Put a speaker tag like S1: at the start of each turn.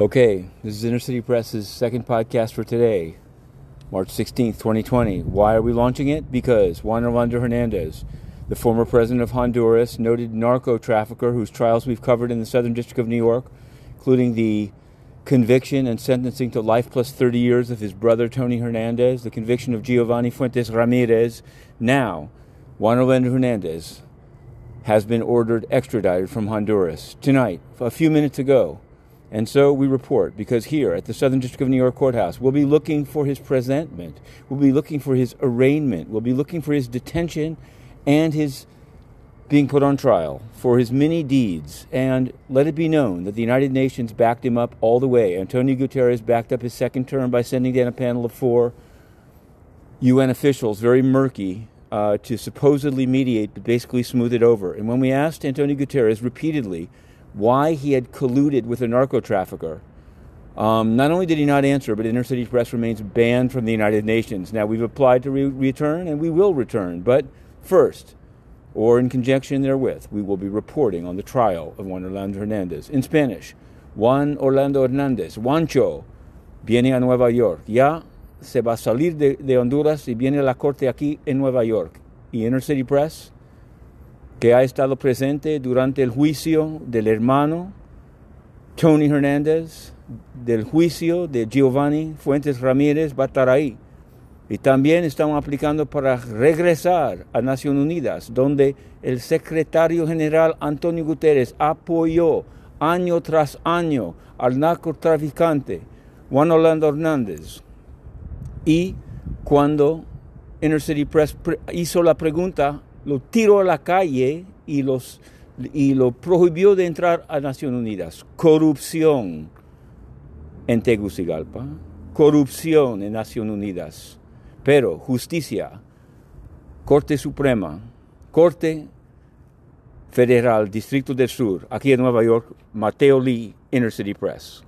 S1: Okay, this is Inner City Press's second podcast for today, March 16th, 2020. Why are we launching it? Because Juan Orlando Hernandez, the former president of Honduras, noted narco trafficker whose trials we've covered in the Southern District of New York, including the conviction and sentencing to life plus 30 years of his brother Tony Hernandez, the conviction of Giovanni Fuentes Ramirez. Now, Juan Orlando Hernandez has been ordered extradited from Honduras tonight, a few minutes ago. And so we report, because here at the Southern District of New York Courthouse, we'll be looking for his presentment, we'll be looking for his arraignment, we'll be looking for his detention and his being put on trial for his many deeds. And let it be known that the United Nations backed him up all the way. Antonio Guterres backed up his second term by sending down a panel of four UN officials, very murky, uh, to supposedly mediate, but basically smooth it over. And when we asked Antonio Guterres repeatedly, why he had colluded with a narco trafficker. Um, not only did he not answer, but Inner City Press remains banned from the United Nations. Now, we've applied to re- return, and we will return. But first, or in conjunction therewith, we will be reporting on the trial of Juan Orlando Hernandez. In Spanish, Juan Orlando Hernandez, Juancho, viene a Nueva York. Ya se va a salir de, de Honduras y viene a la corte aquí en Nueva York. Y Inner City Press que ha estado presente durante el juicio del hermano Tony Hernández, del juicio de Giovanni Fuentes Ramírez, va. Y también estamos aplicando para regresar a Naciones Unidas, donde el secretario general Antonio Guterres apoyó año tras año al narcotraficante Juan Orlando Hernández. Y cuando Inner City Press hizo la pregunta lo tiró a la calle y, los, y lo prohibió de entrar a Naciones Unidas. Corrupción en Tegucigalpa, corrupción en Naciones Unidas, pero justicia, Corte Suprema, Corte Federal, Distrito del Sur, aquí en Nueva York, Mateo Lee, Inner City Press.